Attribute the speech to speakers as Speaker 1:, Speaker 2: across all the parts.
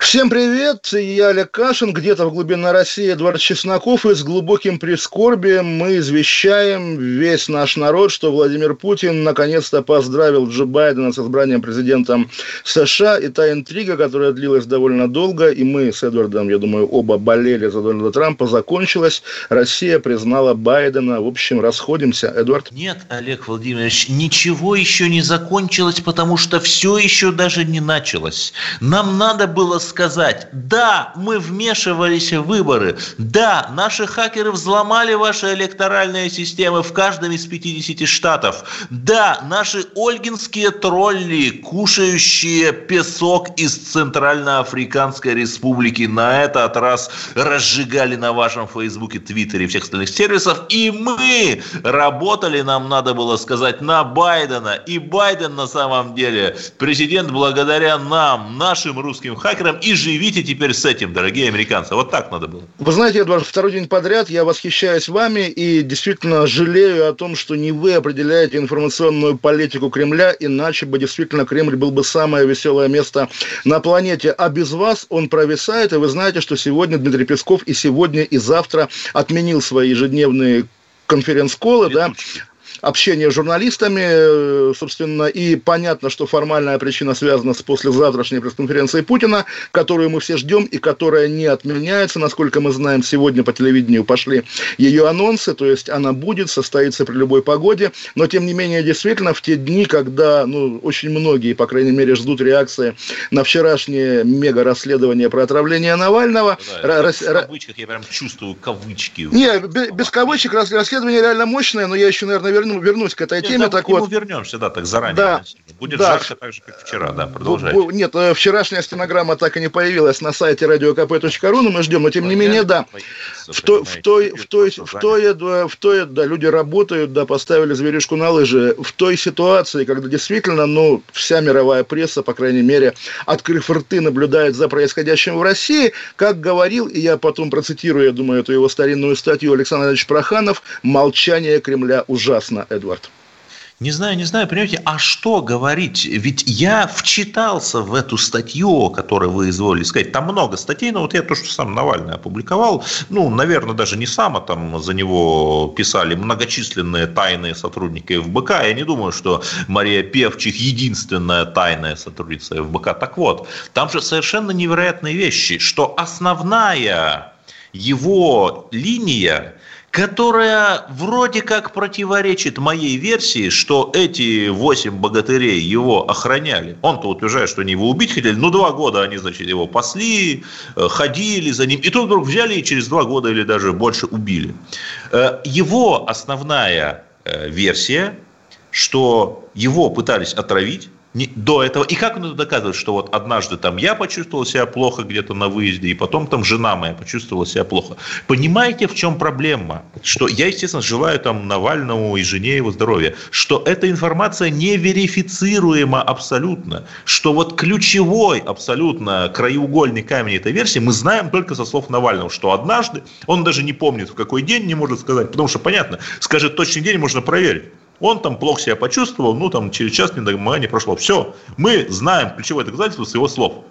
Speaker 1: Всем привет, я Олег Кашин, где-то в глубине России Эдвард Чесноков, и с глубоким прискорбием мы извещаем весь наш народ, что Владимир Путин наконец-то поздравил Джо Байдена с избранием президентом США, и та интрига, которая длилась довольно долго, и мы с Эдвардом, я думаю, оба болели за Дональда Трампа, закончилась, Россия признала Байдена, в общем, расходимся, Эдвард?
Speaker 2: Нет, Олег Владимирович, ничего еще не закончилось, потому что все еще даже не началось. Нам надо было сказать, да, мы вмешивались в выборы, да, наши хакеры взломали ваши электоральные системы в каждом из 50 штатов, да, наши ольгинские тролли, кушающие песок из Центральноафриканской республики, на этот раз разжигали на вашем фейсбуке, твиттере и всех остальных сервисов, и мы работали, нам надо было сказать, на Байдена, и Байден на самом деле президент благодаря нам, нашим русским хакерам, и живите теперь с этим, дорогие американцы. Вот так надо было.
Speaker 1: Вы знаете, Эдвард, второй день подряд я восхищаюсь вами и действительно жалею о том, что не вы определяете информационную политику Кремля, иначе бы действительно Кремль был бы самое веселое место на планете. А без вас он провисает, и вы знаете, что сегодня Дмитрий Песков и сегодня, и завтра отменил свои ежедневные конференц-колы, да, общение с журналистами, э, собственно, и понятно, что формальная причина связана с послезавтрашней пресс-конференцией Путина, которую мы все ждем и которая не отменяется. Насколько мы знаем, сегодня по телевидению пошли ее анонсы, то есть она будет, состоится при любой погоде, но тем не менее, действительно, в те дни, когда, ну, очень многие, по крайней мере, ждут реакции на вчерашнее мега-расследование про отравление Навального.
Speaker 2: Да,
Speaker 1: Рас-
Speaker 2: в кавычках я прям чувствую кавычки.
Speaker 1: Не, бе- без кавычек, рас- расследование реально мощное, но я еще, наверное, верну, вернусь к этой
Speaker 2: Нет,
Speaker 1: теме.
Speaker 2: да,
Speaker 1: так вот,
Speaker 2: вернемся, да, так заранее.
Speaker 1: Да.
Speaker 2: Будет
Speaker 1: Да.
Speaker 2: жарко так же, как вчера, да, продолжайте.
Speaker 1: Нет, э, вчерашняя стенограмма так и не появилась на сайте radiokp.ru, но мы ждем, но тем не менее, да. В той, в той, в той, в той, в той, да, люди работают, да, поставили зверюшку на лыжи. В той ситуации, когда действительно, ну, вся мировая пресса, по крайней мере, открыв рты, наблюдает за происходящим в России, как говорил, и я потом процитирую, я думаю, эту его старинную статью Александр Ильич Проханов, «Молчание Кремля ужасно», Эдвард.
Speaker 2: Не знаю, не знаю, понимаете, а что говорить? Ведь я вчитался в эту статью, которую вы изволили сказать. Там много статей, но вот я то, что сам Навальный опубликовал, ну, наверное, даже не сам, а там за него писали многочисленные тайные сотрудники ФБК. Я не думаю, что Мария Певчих единственная тайная сотрудница ФБК. Так вот, там же совершенно невероятные вещи, что основная его линия которая вроде как противоречит моей версии, что эти восемь богатырей его охраняли. Он-то утверждает, что они его убить хотели. Ну, два года они, значит, его пасли, э, ходили за ним. И тут вдруг взяли и через два года или даже больше убили. Э, Его основная э, версия, что его пытались отравить, не, до этого. И как он это доказывает, что вот однажды там я почувствовал себя плохо где-то на выезде, и потом там жена моя почувствовала себя плохо. Понимаете, в чем проблема? Что я, естественно, желаю там Навальному и жене его здоровья, что эта информация не верифицируема абсолютно, что вот ключевой абсолютно краеугольный камень этой версии мы знаем только со слов Навального, что однажды, он даже не помнит в какой день, не может сказать, потому что понятно, скажет точный день, можно проверить. Он там плохо себя почувствовал, ну там через час недомогание прошло. Все, мы знаем ключевое доказательство с его слов.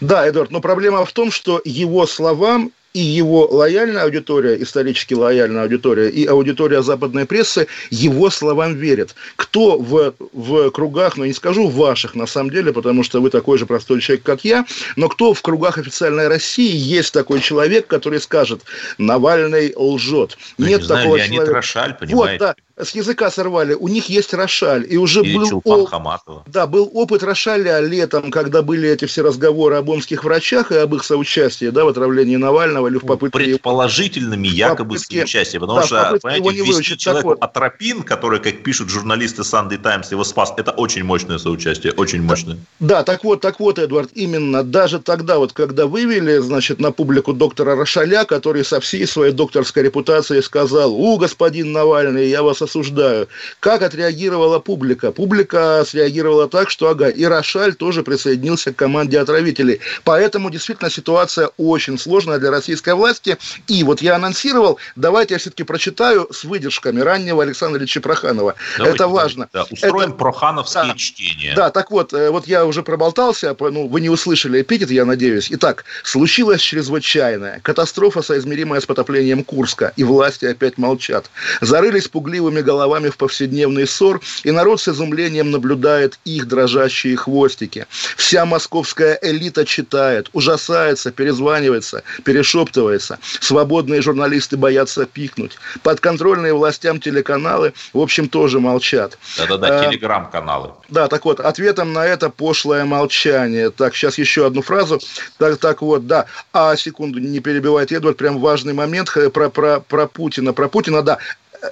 Speaker 1: Да, Эдуард, но проблема в том, что его словам и его лояльная аудитория, исторически лояльная аудитория, и аудитория западной прессы его словам верит. Кто в, в кругах, ну, не скажу ваших, на самом деле, потому что вы такой же простой человек, как я, но кто в кругах официальной России есть такой человек, который скажет, Навальный лжет.
Speaker 2: Ну,
Speaker 1: Нет
Speaker 2: не знаю,
Speaker 1: такого
Speaker 2: Леонид
Speaker 1: человека.
Speaker 2: Рошаль,
Speaker 1: Вот,
Speaker 2: понимаете?
Speaker 1: да. С языка сорвали. У них есть Рошаль. И уже
Speaker 2: Или
Speaker 1: был,
Speaker 2: Чулпан
Speaker 1: о-
Speaker 2: Хаматова.
Speaker 1: да, был опыт Рошаля летом, когда были эти все разговоры об омских врачах и об их соучастии да, в отравлении Навального или в попытке... его-
Speaker 2: Предположительными якобы
Speaker 1: попытке-
Speaker 2: соучастием. Потому
Speaker 1: да,
Speaker 2: что,
Speaker 1: попытке
Speaker 2: понимаете,
Speaker 1: не
Speaker 2: ввести человеку
Speaker 1: вот.
Speaker 2: атропин, который, как пишут журналисты Sunday Times, его спас, это очень мощное соучастие, очень мощное.
Speaker 1: Да, так вот, так вот, Эдвард, именно даже тогда, вот когда вывели, значит, на публику доктора Рошаля, который со всей своей докторской репутацией сказал, у, господин Навальный, я вас осуждаю. Как отреагировала публика? Публика среагировала так, что, ага, и Рошаль тоже присоединился к команде отравителей. Поэтому действительно ситуация очень сложная для российской власти. И вот я анонсировал, давайте я все-таки прочитаю с выдержками раннего Александра Ильича Проханова.
Speaker 2: Давайте,
Speaker 1: Это важно.
Speaker 2: Да, устроим
Speaker 1: Это-
Speaker 2: прохановские
Speaker 1: да.
Speaker 2: чтения.
Speaker 1: Да, так вот, э, вот я уже проболтался, ну, вы не услышали эпитет, я надеюсь. Итак, случилось чрезвычайное. Катастрофа, соизмеримая с потоплением Курска, и власти опять молчат. Зарылись пугливыми головами в повседневный ссор, и народ с изумлением наблюдает их дрожащие хвостики. Вся московская элита читает, ужасается, перезванивается, перешептывается. Свободные журналисты боятся пикнуть. Подконтрольные властям телеканалы, в общем, тоже молчат.
Speaker 2: Да-да-да,
Speaker 1: Э,
Speaker 2: телеграм-каналы.
Speaker 1: Да, так вот, ответом на это пошлое молчание. Так, сейчас еще одну фразу. Так, так вот, да. А, секунду, не перебивает Эдвард, прям важный момент про, про, про Путина. Про Путина, да.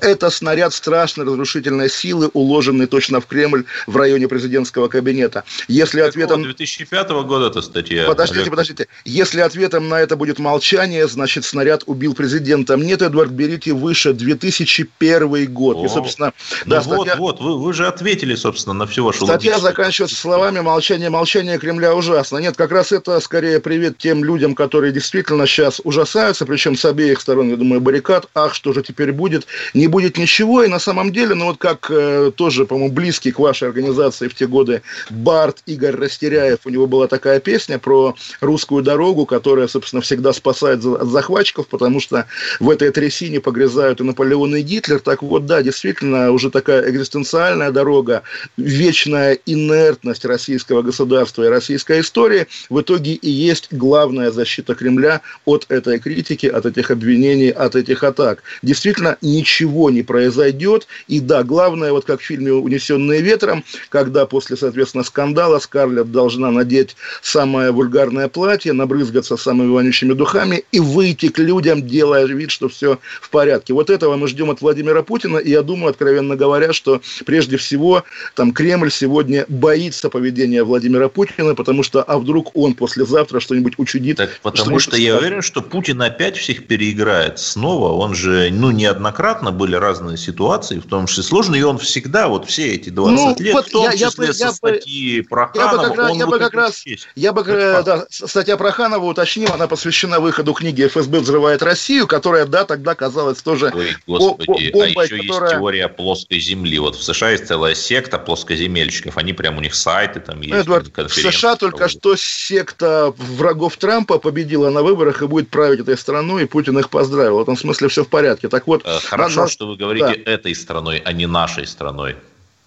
Speaker 1: Это снаряд страшной разрушительной силы, уложенный точно в Кремль в районе президентского кабинета. Если ответом...
Speaker 2: Какого 2005 года эта статья.
Speaker 1: Подождите,
Speaker 2: Олег?
Speaker 1: подождите. Если ответом на это будет молчание, значит, снаряд убил президента. Нет, Эдвард, берите выше 2001 год. И,
Speaker 2: О,
Speaker 1: собственно,
Speaker 2: Ну
Speaker 1: да,
Speaker 2: вот,
Speaker 1: статья-
Speaker 2: вот, вы, вы же ответили, собственно, на всю вашу
Speaker 1: Статья
Speaker 2: логическую-
Speaker 1: заканчивается словами «молчание, молчание Кремля ужасно». Нет, как раз это скорее привет тем людям, которые действительно сейчас ужасаются, причем с обеих сторон, я думаю, баррикад. Ах, что же теперь будет? Не будет ничего. И на самом деле, ну вот как э, тоже, по-моему, близкий к вашей организации в те годы Барт Игорь Растеряев, у него была такая песня про русскую дорогу, которая, собственно, всегда спасает от захватчиков, потому что в этой трясине погрязают и Наполеон, и Гитлер. Так вот, да, действительно, уже такая экзистенциальная дорога, вечная инертность российского государства и российской истории в итоге и есть главная защита Кремля от этой критики, от этих обвинений, от этих атак. Действительно, ничего не произойдет. И да, главное, вот как в фильме «Унесенные ветром», когда после, соответственно, скандала Скарлетт должна надеть самое вульгарное платье, набрызгаться самыми вонючими духами и выйти к людям, делая вид, что все в порядке. Вот этого мы ждем от Владимира Путина, и я думаю, откровенно говоря, что прежде всего там Кремль сегодня боится поведения Владимира Путина, потому что, а вдруг он послезавтра что-нибудь учудит.
Speaker 2: Так потому что, я уверен, что Путин опять всех переиграет снова. Он же, ну, неоднократно были разные ситуации, в том числе сложные, и он всегда, вот все эти 20
Speaker 1: Ну,
Speaker 2: лет,
Speaker 1: вот
Speaker 2: в том
Speaker 1: я- я
Speaker 2: числе
Speaker 1: бы-
Speaker 2: со
Speaker 1: я бы-
Speaker 2: статьи про
Speaker 1: я бы как раз-
Speaker 2: он
Speaker 1: я бы как раз-. Я бы, э, да, статья про Ханова уточним, она посвящена выходу книги «ФСБ взрывает Россию», которая, да, тогда казалась тоже
Speaker 2: Ой, господи, а
Speaker 1: бомбой,
Speaker 2: еще
Speaker 1: которая-
Speaker 2: есть теория плоской земли. Вот в США есть целая секта плоскоземельщиков. Они прям у них сайты там есть.
Speaker 1: Эдвард, в
Speaker 2: конференции
Speaker 1: США только что секта врагов Трампа победила на выборах и будет править этой страной, и Путин их поздравил. В этом смысле все в порядке. Так вот,
Speaker 2: Э, Хорошо, что вы говорите этой страной, а не нашей страной.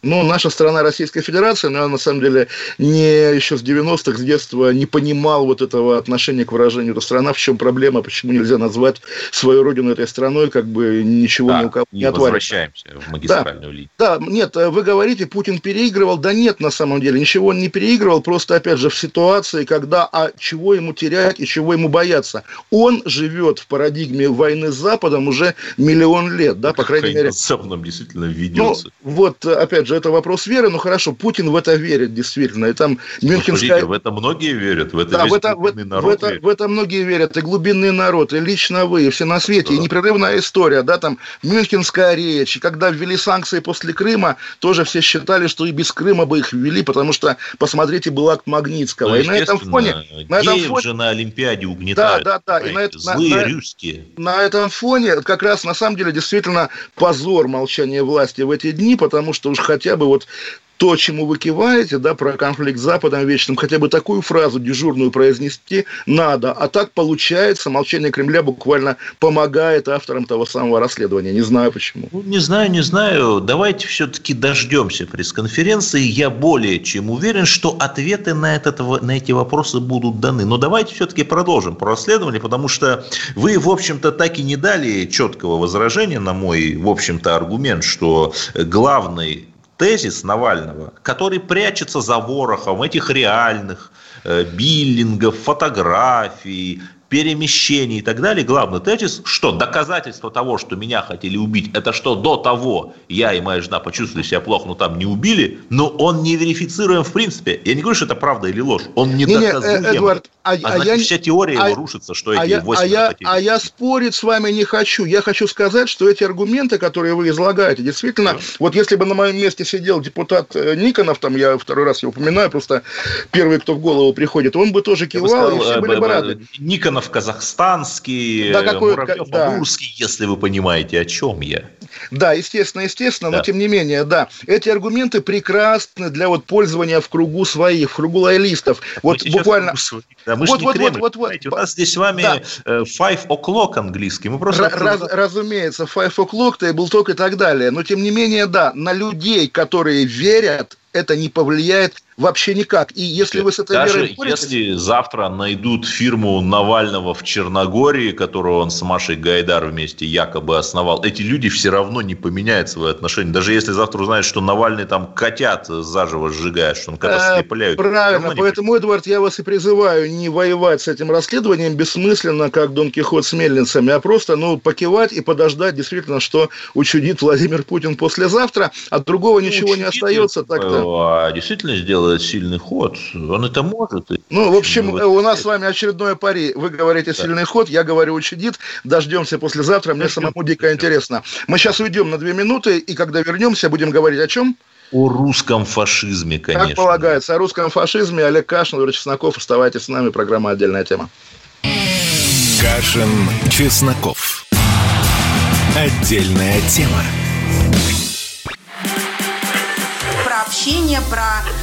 Speaker 1: Ну, наша страна Российская Федерация, я на самом деле не еще с 90-х, с детства не понимал вот этого отношения к выражению «эта страна», в чем проблема, почему нельзя назвать свою родину этой страной, как бы ничего ни у кого не отвалится.
Speaker 2: возвращаемся в магистральную линию.
Speaker 1: Да, нет, э, вы говорите, Путин переигрывал. Да нет, на самом деле, ничего он не переигрывал, просто, опять же, в ситуации, когда, а чего ему терять и чего ему бояться? Он живет в парадигме войны с Западом уже миллион лет, да, по крайней мере.
Speaker 2: Западом действительно
Speaker 1: Ну,
Speaker 2: ведется.
Speaker 1: вот, э, опять же, это вопрос веры, ну хорошо, Путин в это верит, действительно, и там Мюнхенская...
Speaker 2: Смотрите, в это многие верят, в это
Speaker 1: Да, в это, в,
Speaker 2: глубинный
Speaker 1: в
Speaker 2: народ
Speaker 1: это,
Speaker 2: верит.
Speaker 1: в это многие верят, и глубинный народ, и лично вы, и все на свете, и
Speaker 2: Да.
Speaker 1: непрерывная история, да, там, Мюнхенская речь, и когда ввели санкции после Крыма, тоже все считали, что и без Крыма бы их ввели, потому что, посмотрите, был акт Магнитского,
Speaker 2: Ну,
Speaker 1: и на этом фоне, на этом фоне,
Speaker 2: же на Олимпиаде угнетают.
Speaker 1: Да, да, да, и на
Speaker 2: понимаете,
Speaker 1: это- на-
Speaker 2: Злые
Speaker 1: на-
Speaker 2: русские.
Speaker 1: на этом фоне как раз на самом деле действительно позор молчания власти в эти дни, потому что уж хотя бы вот то, чему вы киваете, да, про конфликт с Западом вечным, хотя бы такую фразу дежурную произнести надо. А так получается, молчание Кремля буквально помогает авторам того самого расследования. Не знаю почему.
Speaker 2: Ну, не знаю, не знаю. Давайте все-таки дождемся пресс-конференции. Я более чем уверен, что ответы на, этот, на эти вопросы будут даны. Но давайте все-таки продолжим про расследование, потому что вы, в общем-то, так и не дали четкого возражения на мой, в общем-то, аргумент, что главный тезис Навального, который прячется за ворохом этих реальных э, биллингов, фотографий, перемещений и так далее. Главный тезис, что доказательство того, что меня хотели убить, это что до того я и моя жена почувствовали себя плохо, но там не убили, но он не верифицируем в принципе. Я не говорю, что это правда или ложь. Он не, не доказуем.
Speaker 1: Не, Эдвард, а, а, а значит,
Speaker 2: я, вся теория а, его рушится, что
Speaker 1: а
Speaker 2: эти
Speaker 1: я, 8 а я, а я спорить с вами не хочу. Я хочу сказать, что эти аргументы, которые вы излагаете, действительно, да. вот если бы на моем месте сидел депутат э, Никонов, там я второй раз его упоминаю, просто первый, кто в голову приходит, он бы тоже кивал, сказал, и все были бы рады.
Speaker 2: Никонов Романов казахстанский, да, какой, Муравьев да. амурский, если вы понимаете, о чем я.
Speaker 1: Да, естественно, естественно, да. но тем не менее, да. Эти аргументы прекрасны для вот пользования в кругу своих, в кругу лоялистов. Вот буквально...
Speaker 2: Да, мы вот, вот, Кремль, вот, вот, вот. У нас здесь с вами да. Э, five o'clock английский. Мы просто...
Speaker 1: Раз, разумеется, five o'clock, был только и так далее. Но тем не менее, да, на людей, которые верят, это не повлияет вообще никак. И если вы с этой
Speaker 2: Даже верой боретесь... если завтра найдут фирму Навального в Черногории, которую он с Машей Гайдар вместе якобы основал, эти люди все равно не поменяют свои отношения. Даже если завтра узнают, что Навальный там котят заживо сжигает, что он когда
Speaker 1: э, слепляют. Правильно, поэтому, Эдвард, я вас и призываю не воевать с этим расследованием бессмысленно, как Дон Кихот с мельницами, а просто ну, покивать и подождать действительно, что учудит Владимир Путин послезавтра, от другого ну, ничего не остается.
Speaker 2: А действительно сделает делает сильный ход, он это может.
Speaker 1: Ну, в общем, у нас с вами очередное пари. Вы говорите да. сильный ход, я говорю учредит. Дождемся послезавтра, мне самому дико интересно. Мы сейчас уйдем на две минуты, и когда вернемся, будем говорить о чем?
Speaker 2: О русском фашизме, конечно.
Speaker 1: Как полагается, о русском фашизме. Олег Кашин, Юрий Чесноков. Оставайтесь с нами, программа «Отдельная тема».
Speaker 3: Кашин, Чесноков. Отдельная тема.
Speaker 4: Общение, про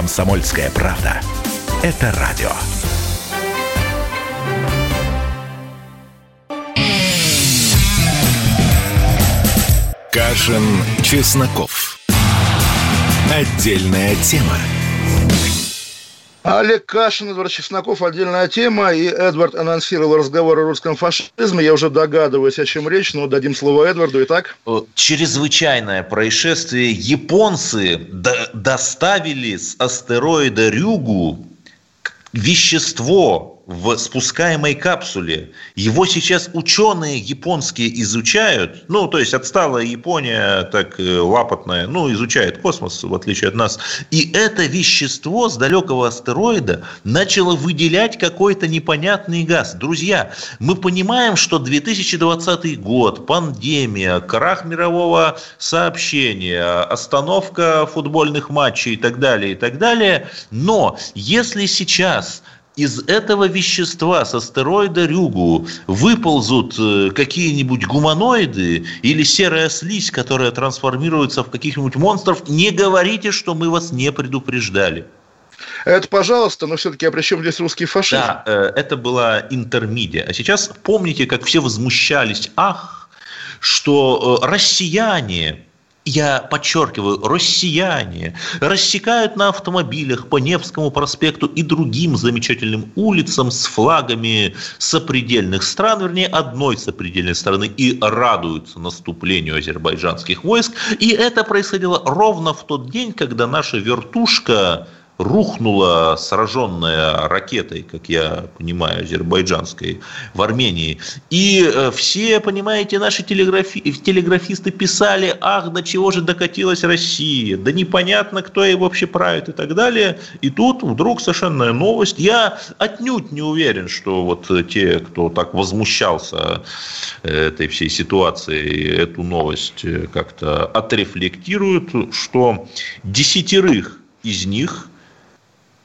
Speaker 3: Комсомольская правда. Это радио. Кашин, Чесноков. Отдельная тема.
Speaker 1: Олег Кашин, Эдвард Чесноков, отдельная тема. И Эдвард анонсировал разговор о русском фашизме. Я уже догадываюсь, о чем речь, но дадим слово Эдварду. Итак?
Speaker 2: Чрезвычайное происшествие. Японцы доставили с астероида Рюгу вещество, в спускаемой капсуле. Его сейчас ученые японские изучают. Ну, то есть отсталая Япония, так э, лапотная, ну, изучает космос, в отличие от нас. И это вещество с далекого астероида начало выделять какой-то непонятный газ. Друзья, мы понимаем, что 2020 год, пандемия, крах мирового сообщения, остановка футбольных матчей и так далее, и так далее. Но если сейчас из этого вещества с астероида Рюгу выползут э, какие-нибудь гуманоиды или серая слизь, которая трансформируется в каких-нибудь монстров, не говорите, что мы вас не предупреждали.
Speaker 1: Это, пожалуйста, но все-таки, а при чем здесь русский фашизм?
Speaker 2: Да, э, это была интермедиа. А сейчас помните, как все возмущались, ах, что э, россияне я подчеркиваю, россияне рассекают на автомобилях по Невскому проспекту и другим замечательным улицам с флагами сопредельных стран, вернее, одной сопредельной страны, и радуются наступлению азербайджанских войск. И это происходило ровно в тот день, когда наша вертушка рухнула сраженная ракетой, как я понимаю, азербайджанской в Армении. И э, все, понимаете, наши телеграфи... телеграфисты писали, ах, до чего же докатилась Россия, да непонятно, кто ее вообще правит и так далее. И тут вдруг совершенно новость. Я отнюдь не уверен, что вот те, кто так возмущался э, этой всей ситуацией, эту новость э, как-то отрефлектируют, что десятерых из них,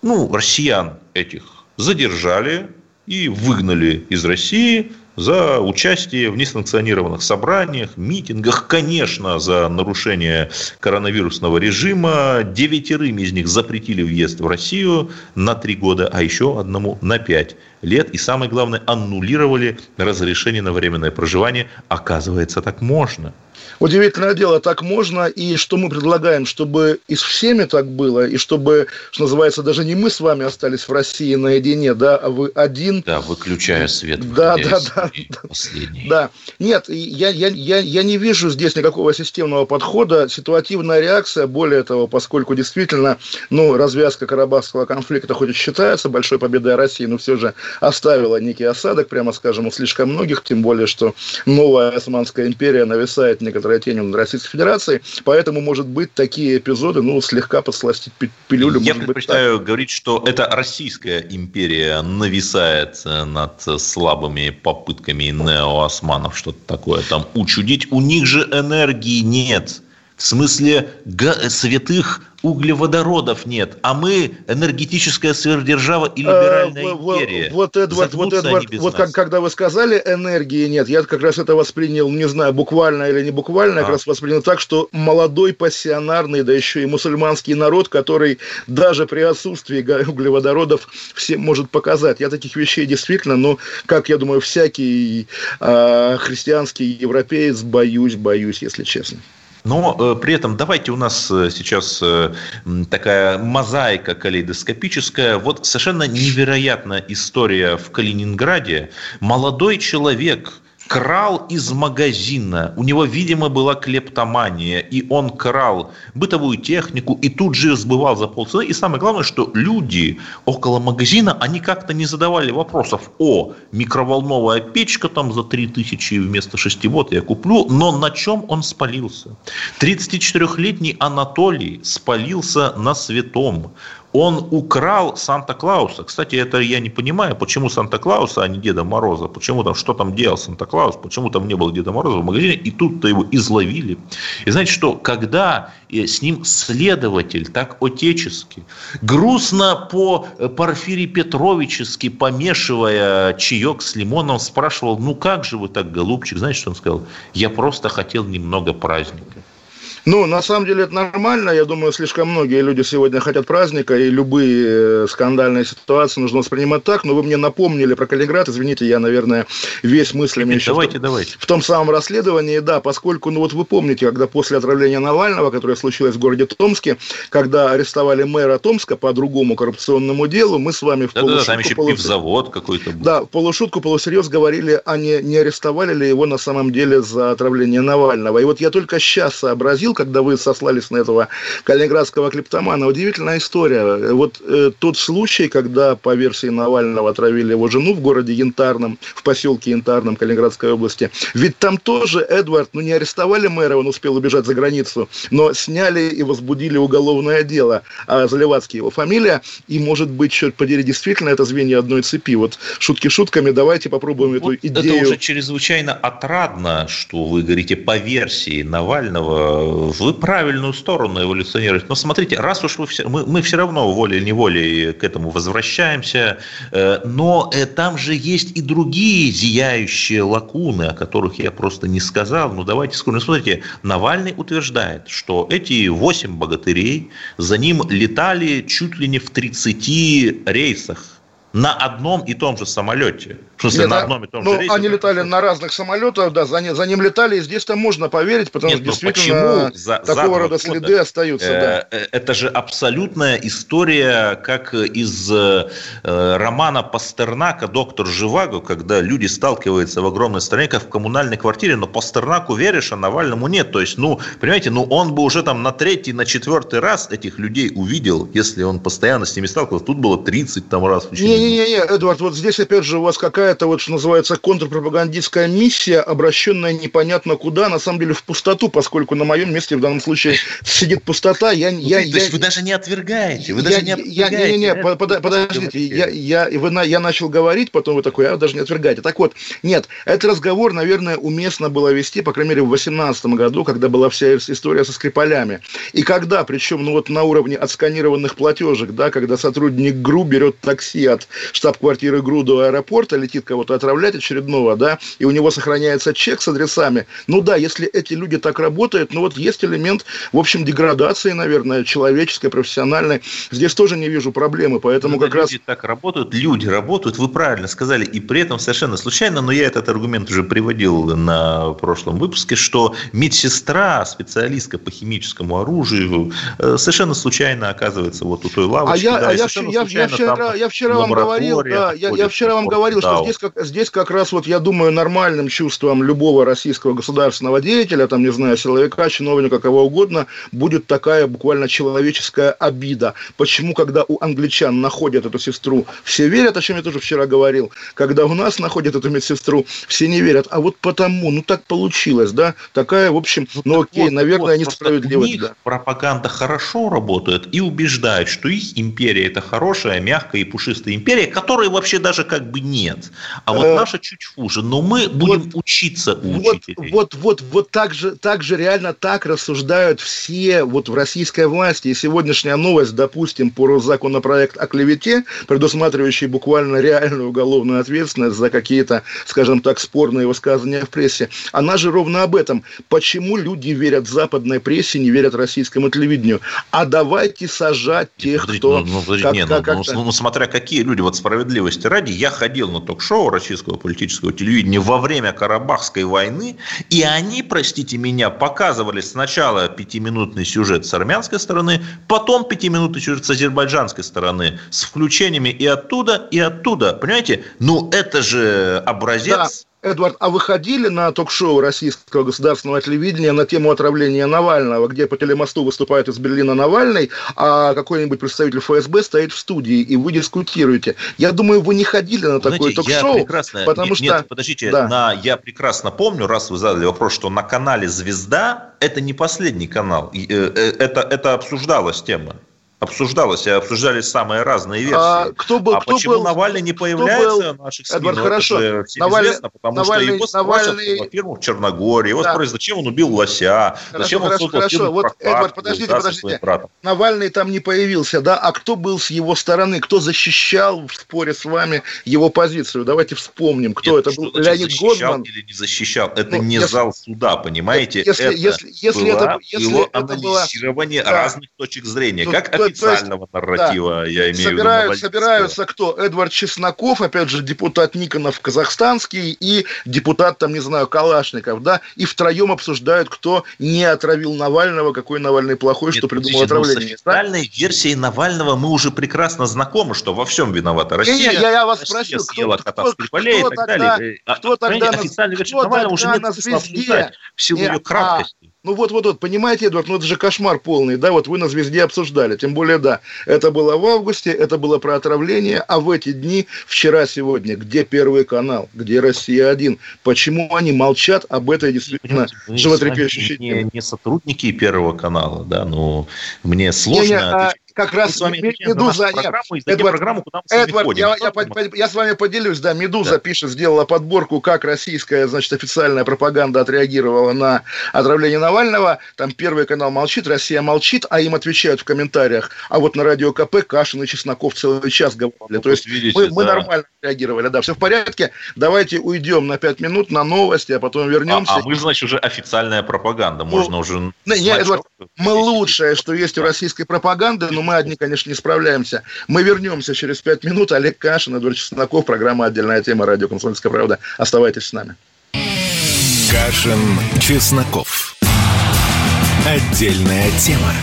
Speaker 2: ну, россиян этих, задержали и выгнали из России за участие в несанкционированных собраниях, митингах, конечно, за нарушение коронавирусного режима. Девятерым из них запретили въезд в Россию на три года, а еще одному на пять лет. И самое главное, аннулировали разрешение на временное проживание. Оказывается, так можно.
Speaker 1: Удивительное дело, так можно, и что мы предлагаем, чтобы и с всеми так было, и чтобы, что называется, даже не мы с вами остались в России наедине, да, а вы один.
Speaker 2: Да, выключая свет.
Speaker 1: Да, да, да.
Speaker 2: Последний.
Speaker 1: Да, нет, я, я, я, я не вижу здесь никакого системного подхода, ситуативная реакция, более того, поскольку действительно, ну, развязка Карабахского конфликта хоть и считается большой победой России, но все же оставила некий осадок, прямо скажем, у слишком многих, тем более, что новая Османская империя нависает некоторая тень над Российской Федерацией, поэтому, может быть, такие эпизоды, ну, слегка подсластить пилюлю.
Speaker 2: Я предпочитаю быть, говорить, что это Российская империя нависает над слабыми попытками неоосманов что-то такое там учудить. У них же энергии нет. В смысле святых углеводородов нет, а мы энергетическая сверхдержава и либеральная э, империя.
Speaker 1: Вот, Эдвард, вот, Эдвард, вот как, когда вы сказали энергии нет, я как раз это воспринял, не знаю, буквально или не буквально, а. как раз воспринял так, что молодой пассионарный, да еще и мусульманский народ, который даже при отсутствии углеводородов всем может показать. Я таких вещей действительно, ну, как я думаю, всякий э, христианский европеец боюсь, боюсь, если честно.
Speaker 2: Но э, при этом давайте у нас э, сейчас э, такая мозаика калейдоскопическая. Вот совершенно невероятная история в Калининграде. Молодой человек – крал из магазина. У него, видимо, была клептомания, и он крал бытовую технику и тут же сбывал за полцены. И самое главное, что люди около магазина, они как-то не задавали вопросов, о, микроволновая печка там за 3000 вместо 6 вот я куплю, но на чем он спалился? 34-летний Анатолий спалился на святом он украл Санта-Клауса. Кстати, это я не понимаю, почему Санта-Клауса, а не Деда Мороза. Почему там, что там делал Санта-Клаус, почему там не было Деда Мороза в магазине, и тут-то его изловили. И знаете что, когда э, с ним следователь так отечески, грустно по э, Порфирий Петровически, помешивая чаек с лимоном, спрашивал, ну как же вы так, голубчик? Знаете, что он сказал? Я просто хотел немного праздника.
Speaker 1: Ну, на самом деле это нормально. Я думаю, слишком многие люди сегодня хотят праздника, и любые э, скандальные ситуации нужно воспринимать так. Но вы мне напомнили про Калининград. Извините, я, наверное, весь мыслями еще
Speaker 2: давайте,
Speaker 1: в,
Speaker 2: давайте.
Speaker 1: в том самом расследовании. Да, поскольку, ну вот вы помните, когда после отравления Навального, которое случилось в городе Томске, когда арестовали мэра Томска по другому коррупционному делу, мы с вами в
Speaker 2: да, полушутку... Да, там еще полус... пивзавод какой-то был.
Speaker 1: Да, полушутку, полусерьез говорили, а не, не арестовали ли его на самом деле за отравление Навального. И вот я только сейчас сообразил, когда вы сослались на этого калининградского клептомана. Удивительная история. Вот э, тот случай, когда по версии Навального отравили его жену в городе Янтарном, в поселке Янтарном Калининградской области. Ведь там тоже Эдвард, ну не арестовали мэра, он успел убежать за границу, но сняли и возбудили уголовное дело. А Заливацкий его фамилия, и может быть, черт подери, действительно это звенья одной цепи. Вот шутки шутками, давайте попробуем вот эту идею.
Speaker 2: Это уже чрезвычайно отрадно, что вы говорите по версии Навального. Вы правильную сторону эволюционируете. Но смотрите, раз уж вы все, мы, мы все равно волей-неволей к этому возвращаемся, э, но э, там же есть и другие зияющие лакуны, о которых я просто не сказал. Ну, давайте скажем. Смотрите, Навальный утверждает, что эти восемь богатырей за ним летали чуть ли не в 30 рейсах на одном и том же самолете – В смысле, Нет, на одном и том
Speaker 1: ну, же рейсе? они летали на разных самолетах, да, за, за ним летали, и здесь-то можно поверить, потому Нет, что ну действительно за, такого рода следы остаются. Э, да.
Speaker 2: Э, это же абсолютная история, как из э, романа Пастернака «Доктор Живаго», когда люди сталкиваются в огромной стране, как в коммунальной квартире, но Пастернаку веришь, а Навальному нет. То есть, ну, понимаете, ну он бы уже там на третий, на четвертый раз этих людей увидел, если он постоянно с ними сталкивался. Тут было 30 там раз.
Speaker 1: Не-не-не, Эдуард, вот здесь опять же у вас какая какая-то вот, что называется, контрпропагандистская миссия, обращенная непонятно куда, на самом деле в пустоту, поскольку на моем месте в данном случае сидит пустота. Я,
Speaker 2: ну,
Speaker 1: я,
Speaker 2: то
Speaker 1: я,
Speaker 2: есть вы даже не отвергаете? Вы даже
Speaker 1: я, не отвергаете? Не, не, не, под, подождите, я, я, вы, я начал говорить, потом вы такой, а даже не отвергаете. Так вот, нет, этот разговор, наверное, уместно было вести, по крайней мере, в 2018 году, когда была вся история со Скрипалями. И когда, причем, ну вот на уровне отсканированных платежек, да, когда сотрудник ГРУ берет такси от штаб-квартиры ГРУ до аэропорта, летит кого-то отравлять очередного, да, и у него сохраняется чек с адресами. Ну да, если эти люди так работают, ну вот есть элемент, в общем, деградации, наверное, человеческой, профессиональной. Здесь тоже не вижу проблемы, поэтому
Speaker 2: Когда
Speaker 1: как раз...
Speaker 2: Люди так работают, люди работают, вы правильно сказали, и при этом совершенно случайно, но я этот аргумент уже приводил на прошлом выпуске, что медсестра, специалистка по химическому оружию, э, совершенно случайно оказывается вот у той лавочки.
Speaker 1: А я, да, а я, я, я вчера, я вчера вам говорил, да, я, я вчера вам говорил, что здесь как, здесь как раз вот, я думаю, нормальным чувством любого российского государственного деятеля, там, не знаю, силовика, чиновника, кого угодно, будет такая буквально человеческая обида. Почему, когда у англичан находят эту сестру, все верят, о чем я тоже вчера говорил, когда у нас находят эту медсестру, все не верят, а вот потому, ну так получилось, да, такая, в общем, ну, ну окей, вот, наверное, вот, несправедливость.
Speaker 2: да. пропаганда хорошо работает и убеждает, что их империя это хорошая, мягкая и пушистая империя, которой вообще даже как бы нет. А вот э, наша чуть хуже, но мы будем вот, учиться у
Speaker 1: вот, учителей. Вот, вот, вот так же, так же реально так рассуждают все вот в российской власти. И сегодняшняя новость, допустим, по законопроект о клевете, предусматривающий буквально реальную уголовную ответственность за какие-то, скажем так, спорные высказывания в прессе, она же ровно об этом. Почему люди верят западной прессе, не верят российскому телевидению? А давайте сажать тех,
Speaker 2: подождите,
Speaker 1: кто...
Speaker 2: Ну, ну, как, нет, как, ну, как, ну, ну, смотря какие люди, вот справедливости ради, я ходил на ток-шоу российского политического телевидения во время Карабахской войны, и они, простите меня, показывали сначала пятиминутный сюжет с армянской стороны, потом пятиминутный сюжет с азербайджанской стороны, с включениями и оттуда, и оттуда. Понимаете? Ну, это же образец...
Speaker 1: Да Эдвард, а вы ходили на ток-шоу российского государственного телевидения на тему отравления Навального, где по телемосту выступает из Берлина Навальный, а какой-нибудь представитель ФСБ стоит в студии, и вы дискутируете? Я думаю, вы не ходили на такое ток-шоу,
Speaker 2: прекрасно... потому нет, что... Нет, подождите, да. на... я прекрасно помню, раз вы задали вопрос, что на канале «Звезда» это не последний канал, э, э, это, это обсуждалась тема обсуждалось, и обсуждались самые разные версии. А,
Speaker 1: кто был,
Speaker 2: а
Speaker 1: кто
Speaker 2: почему
Speaker 1: был,
Speaker 2: Навальный не появляется в наших СМИ?
Speaker 1: Эдвард, ну, хорошо.
Speaker 2: Это же Навальный, известно, потому Навальный, что его Навальный... во фирму в Черногории. Его да. спросят, зачем он убил лося,
Speaker 1: хорошо,
Speaker 2: зачем
Speaker 1: он хорошо, хорошо. Вот, Эдвард, подождите, да, подождите. Навальный там не появился, да? А кто был с его стороны? Кто защищал в споре с вами его позицию? Давайте вспомним, кто Нет, это был.
Speaker 2: Леонид Гозман? или не защищал? Это ну, не если, зал суда, понимаете?
Speaker 1: Если,
Speaker 2: это
Speaker 1: если, если,
Speaker 2: было,
Speaker 1: это, если
Speaker 2: было это анализирование разных точек зрения, ну, как официального то есть, нарратива, да. я имею
Speaker 1: Собирают, в виду. Собираются кто? Эдвард Чесноков, опять же, депутат Никонов казахстанский и депутат, там, не знаю, Калашников, да, и втроем обсуждают, кто не отравил Навального, какой Навальный плохой, Нет, что придумал ну, отравление.
Speaker 2: С официальной версией Навального мы уже прекрасно знакомы, что во всем виновата Россия. Не,
Speaker 1: я, я вас спросил, кто, кто, кто, кто, кто тогда, кто тогда,
Speaker 2: официальная версия Навального уже нет смысла обсуждать в силу ее краткости.
Speaker 1: Ну вот, вот, вот, понимаете, Эдвард, ну это же кошмар полный, да, вот вы на «Звезде» обсуждали, тем более, да, это было в августе, это было про отравление, а в эти дни, вчера, сегодня, где Первый канал, где «Россия-1», почему они молчат об этой действительно животрепещущей
Speaker 2: теме? Не, не сотрудники Первого канала, да, но мне сложно не, не, а
Speaker 1: как раз Медуза,
Speaker 2: программу, Эдвард, программу, куда мы
Speaker 1: Эдвард, я, я, я с вами поделюсь, да, Медуза да. пишет, сделала подборку, как российская, значит, официальная пропаганда отреагировала на отравление Навального, там Первый канал молчит, Россия молчит, а им отвечают в комментариях, а вот на радио КП Кашин и Чесноков целый час говорили, то есть видите, мы, да. мы нормально реагировали, да, все в порядке, давайте уйдем на пять минут на новости, а потом вернемся.
Speaker 2: А, а мы, значит, уже официальная пропаганда, можно ну, уже...
Speaker 1: Не, Эдвард, мы лучшее, что есть у российской пропаганды, но мы одни, конечно, не справляемся. Мы вернемся через пять минут. Олег Кашин, Эдвард Чесноков, программа «Отдельная тема», радио «Комсомольская правда». Оставайтесь с нами.
Speaker 3: Кашин, Чесноков. Отдельная тема.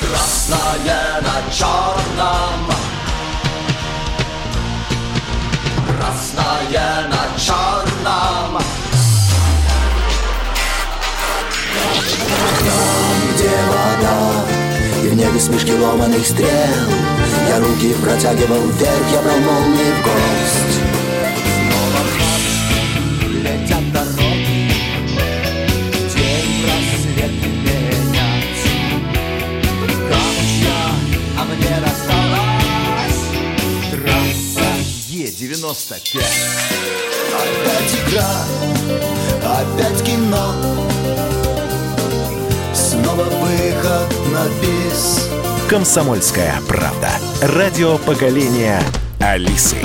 Speaker 5: Красное на черном Красное на черном Где вода И в небе смешки ломаных стрел. Я руки протягивал вверх Я брал молнии в гость Снова летят дороги День рассвет менять Камушья, а мне досталась Трасса Е-95 Опять игра, опять кино выход на бис
Speaker 3: Комсомольская правда. Радио поколения Алисы.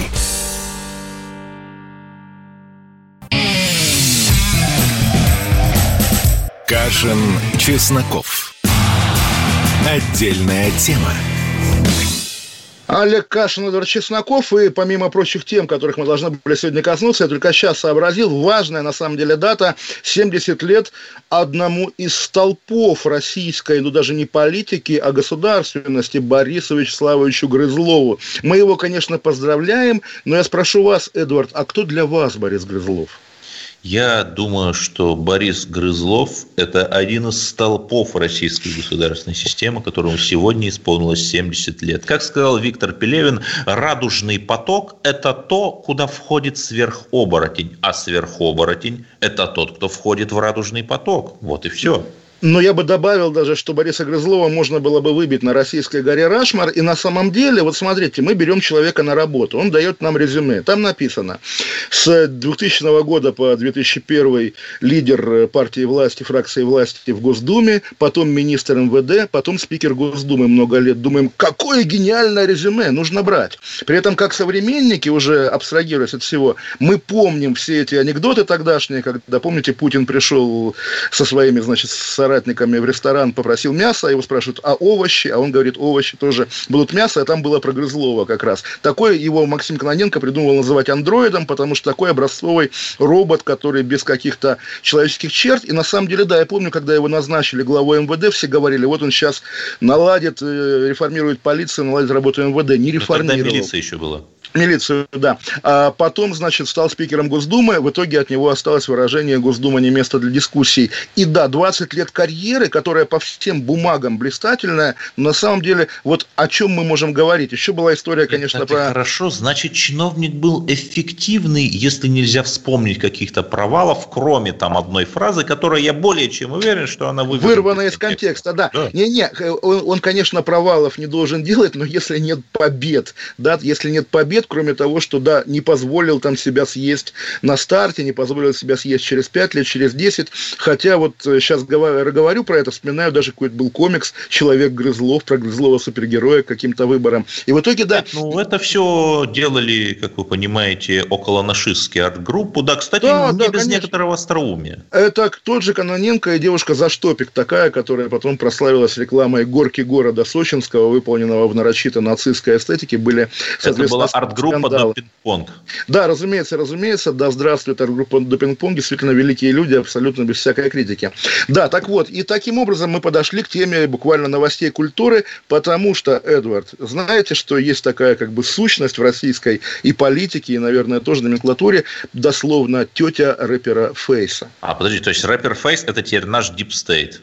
Speaker 3: Кашин, Чесноков. Отдельная тема.
Speaker 1: Олег Кашин, Эдвард Чесноков. И помимо прочих тем, которых мы должны были сегодня коснуться, я только сейчас сообразил, важная на самом деле дата, 70 лет одному из столпов российской, ну даже не политики, а государственности Борису Вячеславовичу Грызлову. Мы его, конечно, поздравляем, но я спрошу вас, Эдвард, а кто для вас Борис Грызлов?
Speaker 2: Я думаю, что Борис Грызлов – это один из столпов российской государственной системы, которому сегодня исполнилось 70 лет. Как сказал Виктор Пелевин, радужный поток – это то, куда входит сверхоборотень, а сверхоборотень – это тот, кто входит в радужный поток. Вот и все.
Speaker 1: Но я бы добавил даже, что Бориса Грызлова можно было бы выбить на российской горе Рашмар. И на самом деле, вот смотрите, мы берем человека на работу, он дает нам резюме. Там написано, с 2000 года по 2001 лидер партии власти, фракции власти в Госдуме, потом министр МВД, потом спикер Госдумы много лет. Думаем, какое гениальное резюме нужно брать. При этом, как современники, уже абстрагируясь от всего, мы помним все эти анекдоты тогдашние, когда, помните, Путин пришел со своими, значит, соратниками в ресторан, попросил мяса, его спрашивают, а овощи? А он говорит, овощи тоже будут мясо, а там было про Грызлова как раз. Такой его Максим Кононенко придумал называть андроидом, потому что такой образцовый робот, который без каких-то человеческих черт. И на самом деле, да, я помню, когда его назначили главой МВД, все говорили, вот он сейчас наладит, э, реформирует полицию, наладит работу МВД. Не реформировал.
Speaker 2: тогда милиция еще была.
Speaker 1: Милицию, да. А потом, значит, стал спикером Госдумы. В итоге от него осталось выражение «Госдума не место для дискуссий». И да, 20 лет карьеры, которая по всем бумагам блистательная, но на самом деле, вот о чем мы можем говорить? Еще была история, конечно,
Speaker 2: Это
Speaker 1: про...
Speaker 2: Хорошо, значит, чиновник был эффективный, если нельзя вспомнить каких-то провалов, кроме там одной фразы, которая я более чем уверен, что она вырвана
Speaker 1: Вырвана из контекста, да. Не-не, он, он, конечно, провалов не должен делать, но если нет побед, да, если нет побед, кроме того, что, да, не позволил там себя съесть на старте, не позволил себя съесть через 5 лет, через 10, хотя вот сейчас говорю, говорю про это, вспоминаю, даже какой-то был комикс «Человек Грызлов», про Грызлова супергероя каким-то выбором. И в итоге, да...
Speaker 2: Ну, это все делали, как вы понимаете, около нашистские арт-группу. Да, кстати,
Speaker 1: Да,
Speaker 2: не
Speaker 1: да,
Speaker 2: без
Speaker 1: конечно.
Speaker 2: некоторого остроумия.
Speaker 1: Это тот же Каноненко и девушка Заштопик такая, которая потом прославилась рекламой горки города Сочинского, выполненного в нарочито нацистской эстетике, были,
Speaker 2: Это
Speaker 1: соответственно,
Speaker 2: была арт-группа
Speaker 1: скандалы.
Speaker 2: до пинг-понг.
Speaker 1: Да, разумеется, разумеется, да, здравствует арт-группа до пинг-понг, действительно великие люди, абсолютно без всякой критики. Да, так вот, и таким образом мы подошли к теме буквально новостей культуры, потому что, Эдвард, знаете, что есть такая как бы сущность в российской и политике, и, наверное, тоже номенклатуре, дословно тетя рэпера Фейса.
Speaker 2: А, подожди, то есть рэпер Фейс – это теперь наш State.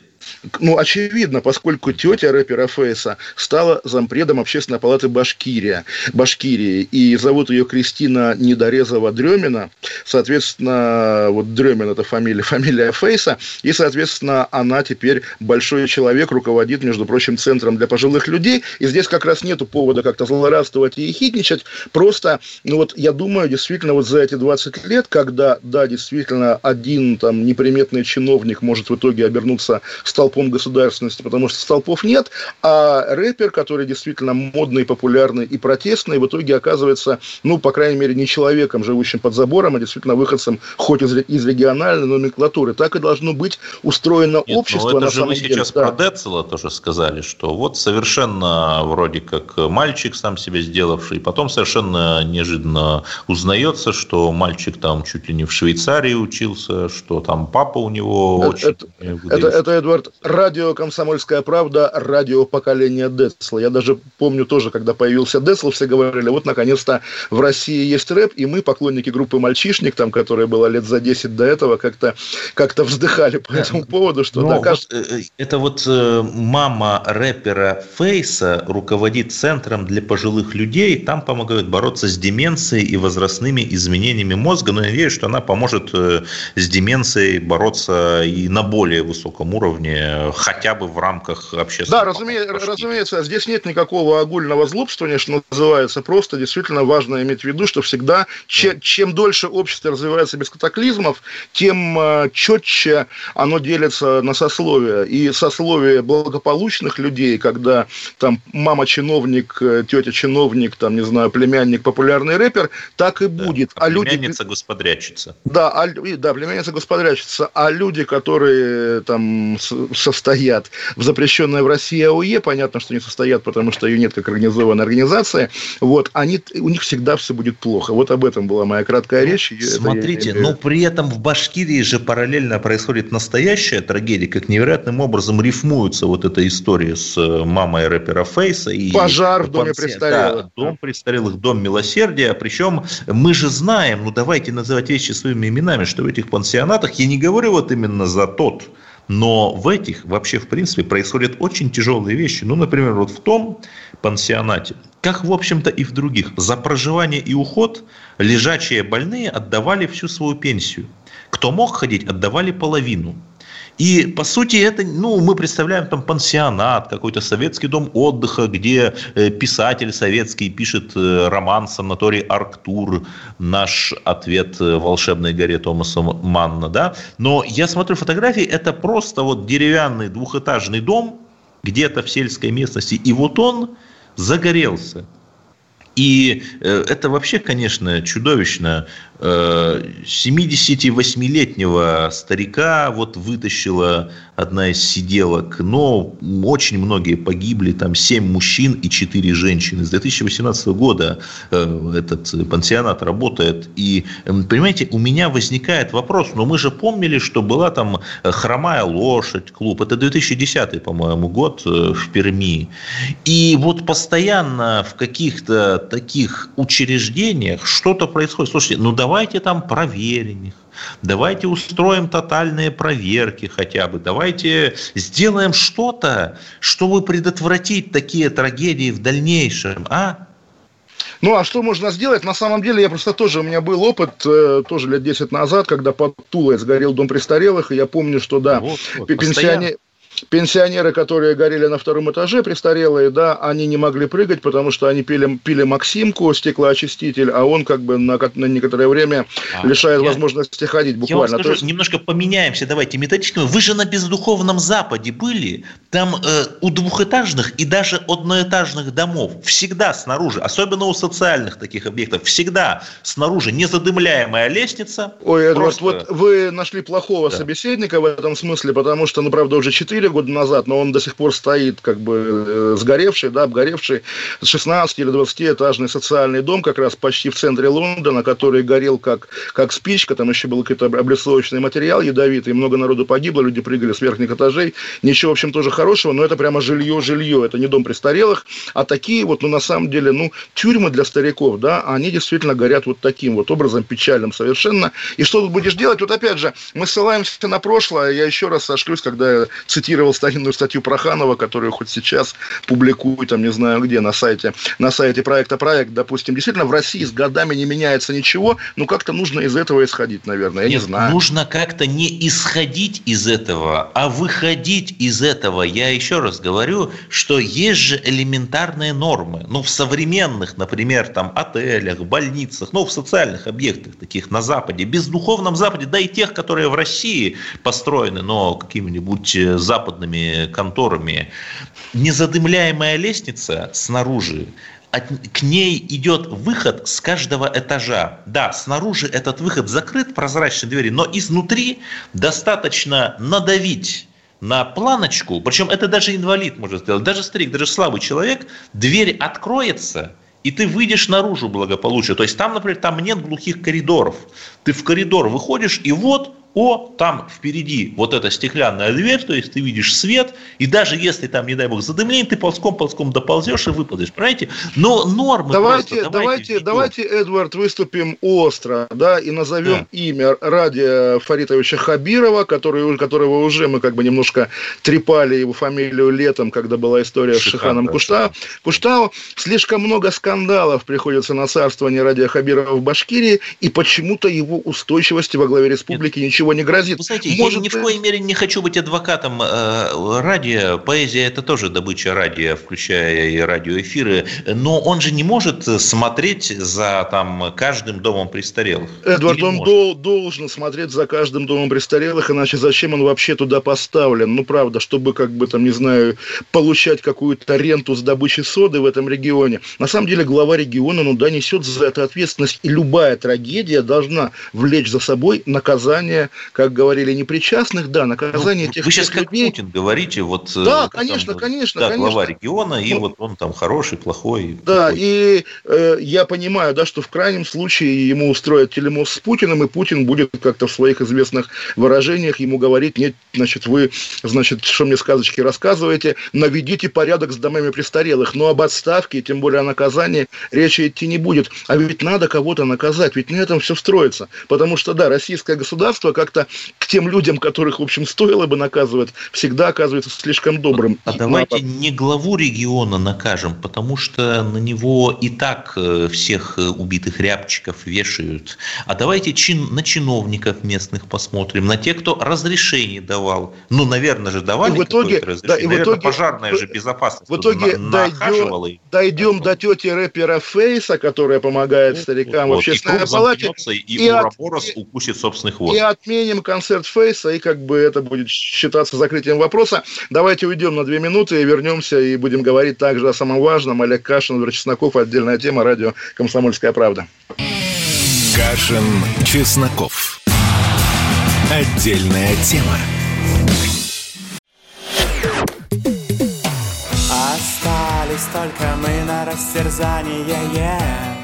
Speaker 1: Ну, очевидно, поскольку тетя рэпера Фейса стала зампредом Общественной палаты Башкирия, Башкирии, и зовут ее Кристина Недорезова-Дремина, соответственно, вот Дремин – это фамилия, фамилия Фейса, и, соответственно, она теперь большой человек, руководит, между прочим, центром для пожилых людей, и здесь как раз нету повода как-то злорадствовать и хитничать, просто, ну вот, я думаю, действительно, вот за эти 20 лет, когда, да, действительно, один там неприметный чиновник может в итоге обернуться столпом государственности, потому что столпов нет, а рэпер, который действительно модный, популярный и протестный, в итоге оказывается, ну, по крайней мере, не человеком, живущим под забором, а действительно выходцем хоть из, из региональной номенклатуры. Так и должно быть устроено
Speaker 2: Нет,
Speaker 1: общество.
Speaker 2: Ну, это
Speaker 1: на
Speaker 2: же вы
Speaker 1: деле.
Speaker 2: сейчас да. про Децела тоже сказали, что вот совершенно вроде как мальчик сам себя сделавший, потом совершенно неожиданно узнается, что мальчик там чуть ли не в Швейцарии учился, что там папа у него
Speaker 1: это,
Speaker 2: очень...
Speaker 1: Это, это, это, Эдвард, радио «Комсомольская правда», радио поколения Децла. Я даже помню тоже, когда появился Децл, все говорили, вот наконец-то в России есть рэп, и мы, поклонники группы «Мальчишник», там, которая была лет за 10 до этого, как-то как вздыхали по этому поводу, что
Speaker 2: ну,
Speaker 1: да,
Speaker 2: вот, кажется... Э, это вот э, мама рэпера Фейса руководит центром для пожилых людей, там помогают бороться с деменцией и возрастными изменениями мозга, но я верю, что она поможет э, с деменцией бороться и на более высоком уровне, хотя бы в рамках общественного.
Speaker 1: Да, разуме... разумеется, здесь нет никакого огульного злобствования, что называется, просто действительно важно иметь в виду, что всегда, чем, чем дольше общество развивается без катаклизмов, тем э, четче оно делится на сословия. И сословие благополучных людей, когда там мама чиновник, э, тетя чиновник, там, не знаю, племянник, популярный рэпер, так и будет.
Speaker 2: Да, а, а племянница люди... господрячица.
Speaker 1: Да, а, да, племянница господрячица. А люди, которые там состоят в запрещенной в России АОЕ, понятно, что не состоят, потому что ее нет как организованной организации, вот, они, у них всегда все будет плохо. Вот об этом была моя краткая речь.
Speaker 2: Смотрите, я... но при этом в Башкирии же параллельно происходит настоящая трагедия, как невероятным образом рифмуется вот эта история с э, мамой рэпера Фейса. И
Speaker 1: Пожар в доме престарелых.
Speaker 2: Да, дом престарелых, дом милосердия. Причем мы же знаем, ну давайте называть вещи своими именами, что в этих пансионатах, я не говорю вот именно за тот но в этих вообще, в принципе, происходят очень тяжелые вещи. Ну, например, вот в том пансионате, как, в общем-то, и в других, за проживание и уход лежачие больные отдавали всю свою пенсию. Кто мог ходить, отдавали половину. И, по сути, это, ну, мы представляем там пансионат, какой-то советский дом отдыха, где э, писатель советский пишет э, роман «Санаторий Арктур», наш ответ э, «Волшебной горе» Томаса Манна, да. Но я смотрю фотографии, это просто вот деревянный двухэтажный дом где-то в сельской местности, и вот он загорелся. И это вообще, конечно, чудовищно. 78-летнего старика вот вытащила одна из сиделок, но очень многие погибли, там 7 мужчин и 4 женщины. С 2018 года э, этот пансионат работает, и, понимаете, у меня возникает вопрос, но мы же помнили, что была там хромая лошадь, клуб, это 2010, по-моему, год э, в Перми, и вот постоянно в каких-то таких учреждениях что-то происходит. Слушайте, ну давайте там проверим их, давайте устроим тотальные проверки хотя бы, давайте сделаем что-то, чтобы предотвратить такие трагедии в дальнейшем, а?
Speaker 1: Ну, а что можно сделать? На самом деле, я просто тоже, у меня был опыт, э, тоже лет 10 назад, когда под Тулой сгорел дом престарелых, и я помню, что, да, вот, вот, пенсионеры пенсионеры, которые горели на втором этаже, престарелые, да, они не могли прыгать, потому что они пили, пили Максимку, стеклоочиститель, а он как бы на, на некоторое время а, лишает я, возможности ходить буквально. Я
Speaker 2: вам скажу, есть... немножко поменяемся, давайте методично. Вы же на бездуховном Западе были, там э, у двухэтажных и даже одноэтажных домов всегда снаружи, особенно у социальных таких объектов, всегда снаружи незадымляемая лестница.
Speaker 1: Ой, Эдвард, просто... вот вы нашли плохого да. собеседника в этом смысле, потому что, ну, правда, уже 4 года назад, но он до сих пор стоит как бы э, сгоревший, да, обгоревший. 16 или 20-этажный социальный дом как раз почти в центре Лондона, который горел как, как спичка, там еще был какой-то облицовочный материал ядовитый, много народу погибло, люди прыгали с верхних этажей, ничего, в общем, тоже хорошего, но это прямо жилье-жилье, это не дом престарелых, а такие вот, ну, на самом деле, ну, тюрьмы для стариков, да, они действительно горят вот таким вот образом, печальным совершенно, и что тут будешь делать? Вот опять же, мы ссылаемся на прошлое, я еще раз сошлюсь, когда я цитирую цитировал старинную статью Проханова, которую хоть сейчас публикую, там, не знаю где, на сайте, на сайте проекта «Проект», допустим. Действительно, в России с годами не меняется ничего, но как-то нужно из этого исходить, наверное, я Нет, не знаю.
Speaker 2: нужно как-то не исходить из этого, а выходить из этого. Я еще раз говорю, что есть же элементарные нормы. Ну, в современных, например, там, отелях, больницах, ну, в социальных объектах таких на Западе, бездуховном Западе, да и тех, которые в России построены, но каким-нибудь западным западными конторами, незадымляемая лестница снаружи, от, к ней идет выход с каждого этажа. Да, снаружи этот выход закрыт, прозрачные двери, но изнутри достаточно надавить на планочку, причем это даже инвалид может сделать, даже старик, даже слабый человек, дверь откроется, и ты выйдешь наружу благополучно. То есть там, например, там нет глухих коридоров. Ты в коридор выходишь, и вот о, там впереди вот эта стеклянная дверь, то есть ты видишь свет, и даже если там, не дай бог, задымление, ты ползком-ползком доползешь и выпадешь, понимаете? Но нормы
Speaker 1: давайте,
Speaker 2: просто,
Speaker 1: давайте, давайте, давайте, Эдвард, выступим остро, да, и назовем да. имя Радия Фаритовича Хабирова, который, которого уже мы как бы немножко трепали его фамилию летом, когда была история Шихан, с Шиханом да, Куштау. Куштау. Слишком много скандалов приходится на царствование Радия Хабирова в Башкирии, и почему-то его устойчивости во главе республики Нет. ничего ничего не грозит.
Speaker 2: Знаете, Может, я ни в коей мере не хочу быть адвокатом э, радио. Поэзия – это тоже добыча радио, включая и радиоэфиры. Но он же не может смотреть за там, каждым домом престарелых.
Speaker 1: Эдвард, Или он дол- должен смотреть за каждым домом престарелых, иначе зачем он вообще туда поставлен? Ну, правда, чтобы, как бы, там, не знаю, получать какую-то ренту с добычи соды в этом регионе. На самом деле, глава региона, ну да, несет за это ответственность. И любая трагедия должна влечь за собой наказание как говорили, непричастных, да, наказание
Speaker 2: ну,
Speaker 1: тех
Speaker 2: Вы сейчас как людей. Путин говорите, вот...
Speaker 1: Э, да, конечно, там, конечно,
Speaker 2: да,
Speaker 1: конечно.
Speaker 2: глава региона, и ну, вот он там хороший, плохой.
Speaker 1: Да, плохой. и э, я понимаю, да, что в крайнем случае ему устроят телемост с Путиным, и Путин будет как-то в своих известных выражениях ему говорить, нет, значит, вы, значит, что мне сказочки рассказываете, наведите порядок с домами престарелых, но об отставке, тем более о наказании, речи идти не будет. А ведь надо кого-то наказать, ведь на этом все строится. Потому что, да, российское государство как-то к тем людям, которых, в общем, стоило бы наказывать, всегда оказывается слишком добрым.
Speaker 2: А давайте не главу региона накажем, потому что на него и так э, всех э, убитых рябчиков вешают. А давайте чин, на чиновников местных посмотрим, на тех, кто разрешение давал. Ну, наверное же, давали
Speaker 1: и в итоге, да, и
Speaker 2: в
Speaker 1: итоге,
Speaker 2: пожарная же безопасность.
Speaker 1: В итоге на, дойдем, дойдем до тети рэпера Фейса, которая помогает старикам вот, в общественной палате.
Speaker 2: И, и, и Ураборос укусит собственный хвост.
Speaker 1: И отменим концерт Фейса, и как бы это будет считаться закрытием вопроса. Давайте уйдем на две минуты и вернемся, и будем говорить также о самом важном. Олег Кашин, Владимир Чесноков, отдельная тема, радио «Комсомольская правда».
Speaker 3: Кашин, Чесноков. Отдельная тема.
Speaker 6: Остались только мы на растерзание. Yeah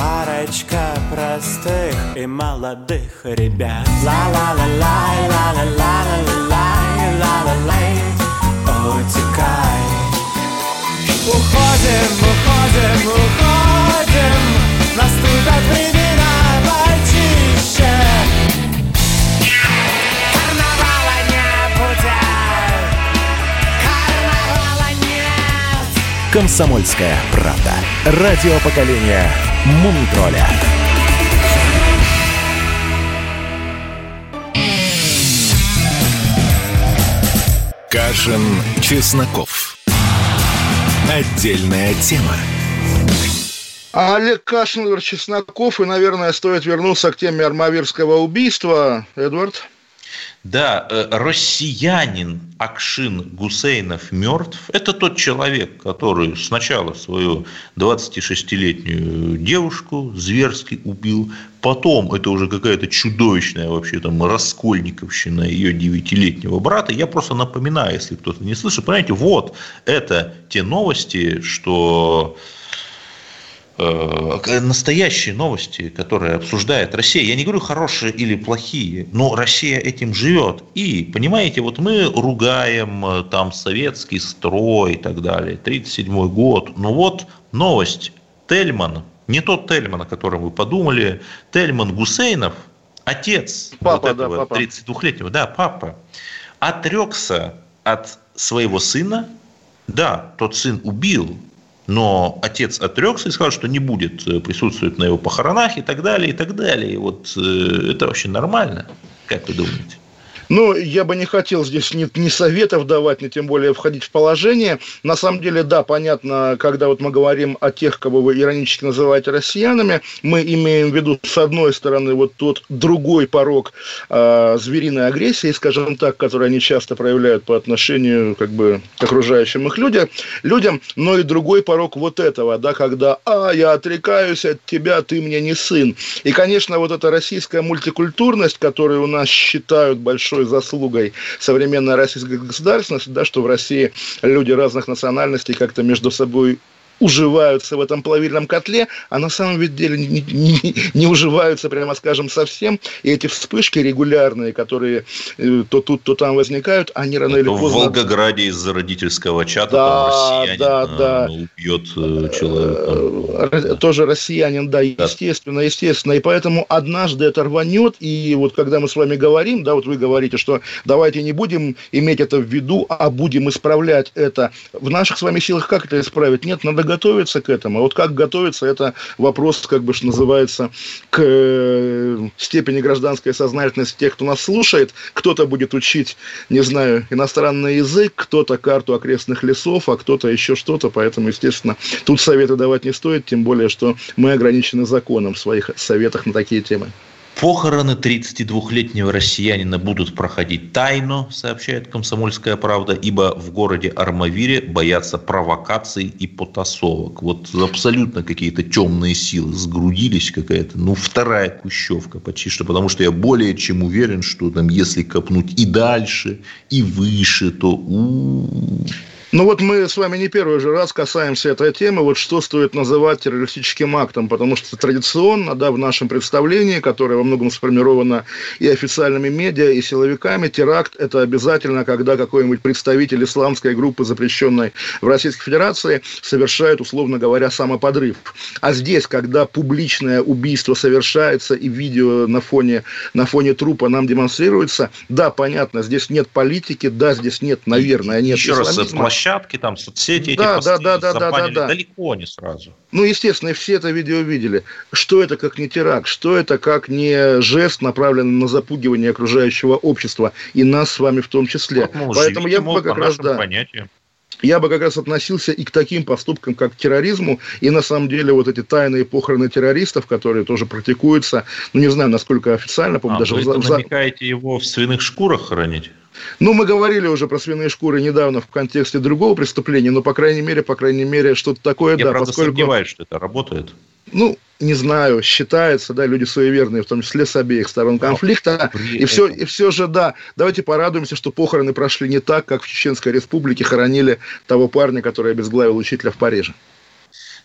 Speaker 6: парочка простых и молодых ребят. Ла-ла-ла-лай, ла-ла-ла-ла-лай, ла-ла-лай, утекай. Уходим, уходим, уходим, наступят времена почище.
Speaker 3: Комсомольская правда. Радио поколения Мумитроля. Кашин, Чесноков. Отдельная тема.
Speaker 1: А Олег Кашин, Чесноков, и, наверное, стоит вернуться к теме армавирского убийства. Эдвард?
Speaker 2: Да, э, россиянин Акшин Гусейнов мертв. Это тот человек, который сначала свою 26-летнюю девушку зверски убил, потом это уже какая-то чудовищная вообще там раскольниковщина ее девятилетнего брата. Я просто напоминаю, если кто-то не слышит, понимаете, вот это те новости, что настоящие новости, которые обсуждает Россия. Я не говорю хорошие или плохие, но Россия этим живет. И, понимаете, вот мы ругаем э, там советский строй и так далее, 1937 год. Но вот новость. Тельман, не тот Тельман, о котором вы подумали, Тельман Гусейнов, отец папа, вот этого да, 32-летнего, да, папа, отрекся от своего сына, да, тот сын убил но отец отрекся и сказал, что не будет э, присутствовать на его похоронах и так далее, и так далее. И вот э, это вообще нормально, как вы думаете?
Speaker 1: Ну, я бы не хотел здесь ни, ни советов давать, ни тем более входить в положение. На самом деле, да, понятно, когда вот мы говорим о тех, кого вы иронически называете россиянами, мы имеем в виду, с одной стороны, вот тот другой порог э, звериной агрессии, скажем так, который они часто проявляют по отношению как бы, к окружающим их людям, людям, но и другой порог вот этого, да, когда «а, я отрекаюсь от тебя, ты мне не сын». И, конечно, вот эта российская мультикультурность, которую у нас считают большой заслугой современной российской государственности, да, что в России люди разных национальностей как-то между собой уживаются в этом плавильном котле, а на самом деле не, не, не уживаются, прямо скажем, совсем. И эти вспышки регулярные, которые э, то тут, то там возникают, они рано или поздно...
Speaker 2: В Волгограде из-за родительского чата
Speaker 1: да,
Speaker 2: там россиянин
Speaker 1: да,
Speaker 2: э,
Speaker 1: да.
Speaker 2: убьет э, человека.
Speaker 1: Тоже россиянин, да, естественно, естественно. И поэтому однажды это рванет, и вот когда мы с вами говорим, да, вот вы говорите, что давайте не будем иметь это в виду, а будем исправлять это. В наших с вами силах как это исправить? Нет, надо готовиться к этому. А вот как готовиться, это вопрос, как бы, что называется, к э, степени гражданской сознательности тех, кто нас слушает. Кто-то будет учить, не знаю, иностранный язык, кто-то карту окрестных лесов, а кто-то еще что-то. Поэтому, естественно, тут советы давать не стоит, тем более, что мы ограничены законом в своих советах на такие темы.
Speaker 2: Похороны 32-летнего россиянина будут проходить тайно, сообщает «Комсомольская правда», ибо в городе Армавире боятся провокаций и потасовок. Вот абсолютно какие-то темные силы сгрудились какая-то, ну, вторая кущевка почти что, потому что я более чем уверен, что там, если копнуть и дальше, и выше, то у
Speaker 1: ну вот мы с вами не первый же раз касаемся этой темы, вот что стоит называть террористическим актом, потому что традиционно, да, в нашем представлении, которое во многом сформировано и официальными медиа, и силовиками, теракт – это обязательно, когда какой-нибудь представитель исламской группы, запрещенной в Российской Федерации, совершает, условно говоря, самоподрыв. А здесь, когда публичное убийство совершается и видео на фоне, на фоне трупа нам демонстрируется, да, понятно, здесь нет политики, да, здесь нет, наверное, нет
Speaker 2: Еще раз,
Speaker 1: исламизма
Speaker 2: площадки, там, соцсети,
Speaker 1: да,
Speaker 2: эти
Speaker 1: да, да, да, да, да, да.
Speaker 2: далеко не сразу.
Speaker 1: Ну, естественно, все это видео видели. Что это как не теракт? Что это как не жест, направленный на запугивание окружающего общества, и нас с вами в том числе?
Speaker 2: Вот,
Speaker 1: Поэтому я бы как раз, да,
Speaker 2: понятиям.
Speaker 1: я бы как раз относился и к таким поступкам, как к терроризму, и на самом деле вот эти тайные похороны террористов, которые тоже практикуются, ну, не знаю, насколько официально, по-моему,
Speaker 2: а,
Speaker 1: даже...
Speaker 2: Вы
Speaker 1: в...
Speaker 2: намекаете его в свиных шкурах хоронить?
Speaker 1: Ну, мы говорили уже про свиные шкуры недавно в контексте другого преступления, но, по крайней мере, по крайней мере, что-то такое,
Speaker 2: Я,
Speaker 1: да.
Speaker 2: правда,
Speaker 1: поскольку...
Speaker 2: сомневаюсь, что это работает.
Speaker 1: Ну, не знаю, считается, да, люди суеверные, в том числе с обеих сторон конфликта. И все, и все же, да, давайте порадуемся, что похороны прошли не так, как в Чеченской Республике хоронили того парня, который обезглавил учителя в Париже.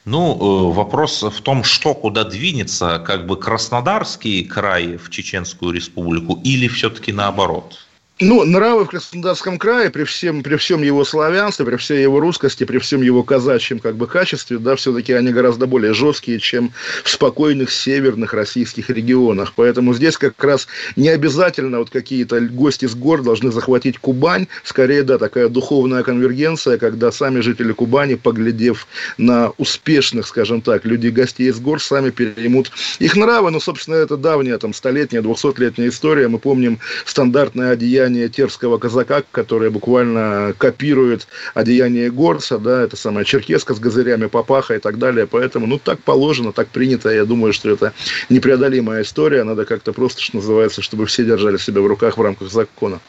Speaker 2: Ну, вопрос в том, что куда двинется, как бы Краснодарский край в Чеченскую республику или все-таки наоборот?
Speaker 1: Ну, нравы в Краснодарском крае, при всем, при всем его славянстве, при всей его русскости, при всем его казачьем как бы качестве, да, все-таки они гораздо более жесткие, чем в спокойных северных российских регионах. Поэтому здесь как раз не обязательно вот какие-то гости с гор должны захватить Кубань. Скорее, да, такая духовная конвергенция, когда сами жители Кубани, поглядев на успешных, скажем так, людей-гостей из гор, сами переймут их нравы. Ну, собственно, это давняя, там, столетняя, двухсотлетняя история. Мы помним стандартное одеяние одеяние терского казака, которое буквально копирует одеяние горца, да, это самая черкеска с газырями, папаха и так далее. Поэтому, ну, так положено, так принято. Я думаю, что это непреодолимая история. Надо как-то просто, что называется, чтобы все держали себя в руках в рамках закона.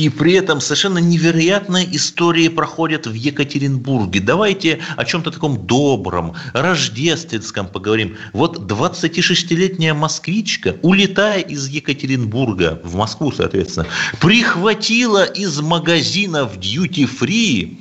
Speaker 2: И при этом совершенно невероятные истории проходят в Екатеринбурге. Давайте о чем-то таком добром, рождественском поговорим. Вот 26-летняя москвичка, улетая из Екатеринбурга в Москву, соответственно, прихватила из магазина в дьюти-фри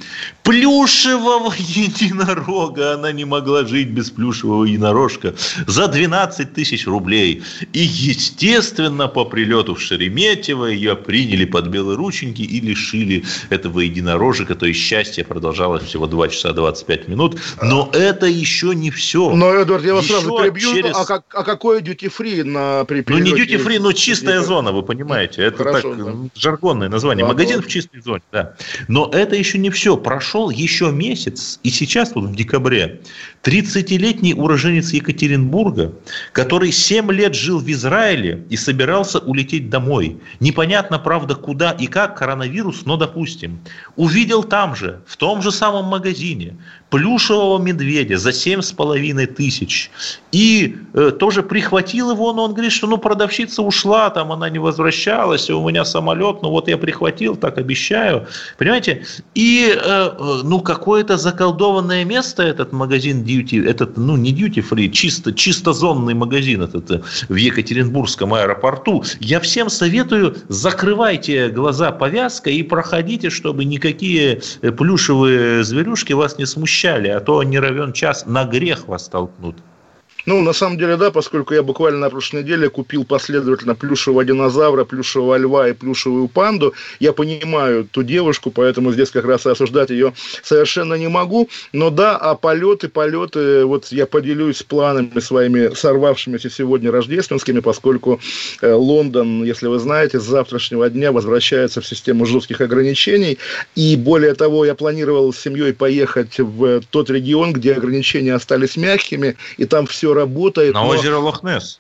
Speaker 2: плюшевого единорога. Она не могла жить без плюшевого единорожка за 12 тысяч рублей. И, естественно, по прилету в Шереметьево ее приняли под белые рученьки и лишили этого единорожика. То есть счастье продолжалось всего 2 часа 25 минут. Но это еще не все.
Speaker 1: Но, Эдуард, я вас
Speaker 2: Еще
Speaker 1: сразу перебью.
Speaker 2: через-
Speaker 1: А, как, а какой duty-free на при
Speaker 2: Ну, не free, но чистая зона, вы понимаете. Это
Speaker 1: Хорошо,
Speaker 2: так,
Speaker 1: да.
Speaker 2: жаргонное название.
Speaker 1: Ладно,
Speaker 2: Магазин в чистой зоне, да. Но это еще не все. Прошел прошел еще месяц, и сейчас, вот в декабре, 30-летний уроженец Екатеринбурга, который 7 лет жил в Израиле и собирался улететь домой. Непонятно, правда, куда и как коронавирус, но допустим. Увидел там же, в том же самом магазине, плюшевого медведя за 7,5 тысяч. И э, тоже прихватил его, но он говорит, что ну продавщица ушла, там она не возвращалась, у меня самолет, ну вот я прихватил, так обещаю. Понимаете? И э ну какое-то заколдованное место этот магазин Duty, этот, ну не Duty Free, чисто, чисто зонный магазин этот э, в Екатеринбургском аэропорту. Я всем советую, закрывайте глаза повязкой и проходите, чтобы никакие э, плюшевые зверюшки вас не смущали а то не равен час на грех вас толкнут.
Speaker 1: Ну, на самом деле, да, поскольку я буквально на прошлой неделе купил последовательно плюшевого динозавра, плюшевого льва и плюшевую панду, я понимаю ту девушку, поэтому здесь как раз и осуждать ее совершенно не могу. Но да, а полеты, полеты, вот я поделюсь планами своими сорвавшимися сегодня рождественскими, поскольку э, Лондон, если вы знаете, с завтрашнего дня возвращается в систему жестких ограничений. И более того, я планировал с семьей поехать в тот регион, где ограничения остались мягкими, и там все работает.
Speaker 2: На но... озеро Лохнес.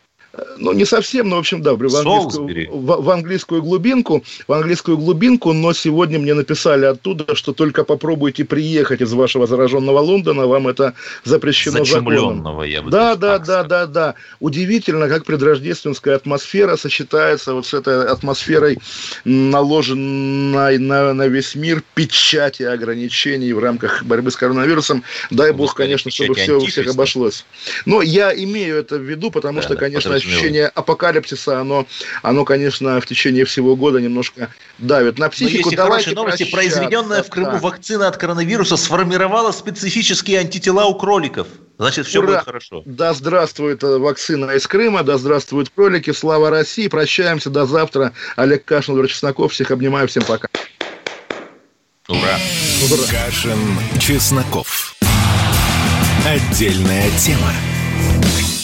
Speaker 1: Ну, не совсем, но, в общем, да, в английскую, в, в английскую глубинку, в английскую глубинку, но сегодня мне написали оттуда, что только попробуйте приехать из вашего зараженного Лондона, вам это запрещено законом.
Speaker 2: я бы
Speaker 1: Да, да, да, да, да. Удивительно, как предрождественская атмосфера сочетается вот с этой атмосферой, наложенной на, на весь мир печати ограничений в рамках борьбы с коронавирусом. Дай бог, конечно, чтобы все у всех обошлось. Но я имею это в виду, потому что, конечно, ощущение апокалипсиса, оно, оно, конечно, в течение всего года немножко давит на психику.
Speaker 2: Но есть хорошие новости. Произведенная в Крыму да. вакцина от коронавируса сформировала специфические антитела у кроликов. Значит, все Ура! будет хорошо.
Speaker 1: Да здравствует э, вакцина из Крыма, да здравствуют кролики. Слава России. Прощаемся до завтра. Олег Кашин, Владимир Чесноков. Всех обнимаю. Всем пока.
Speaker 3: Ура. Ура. Кашин, Чесноков. Отдельная тема.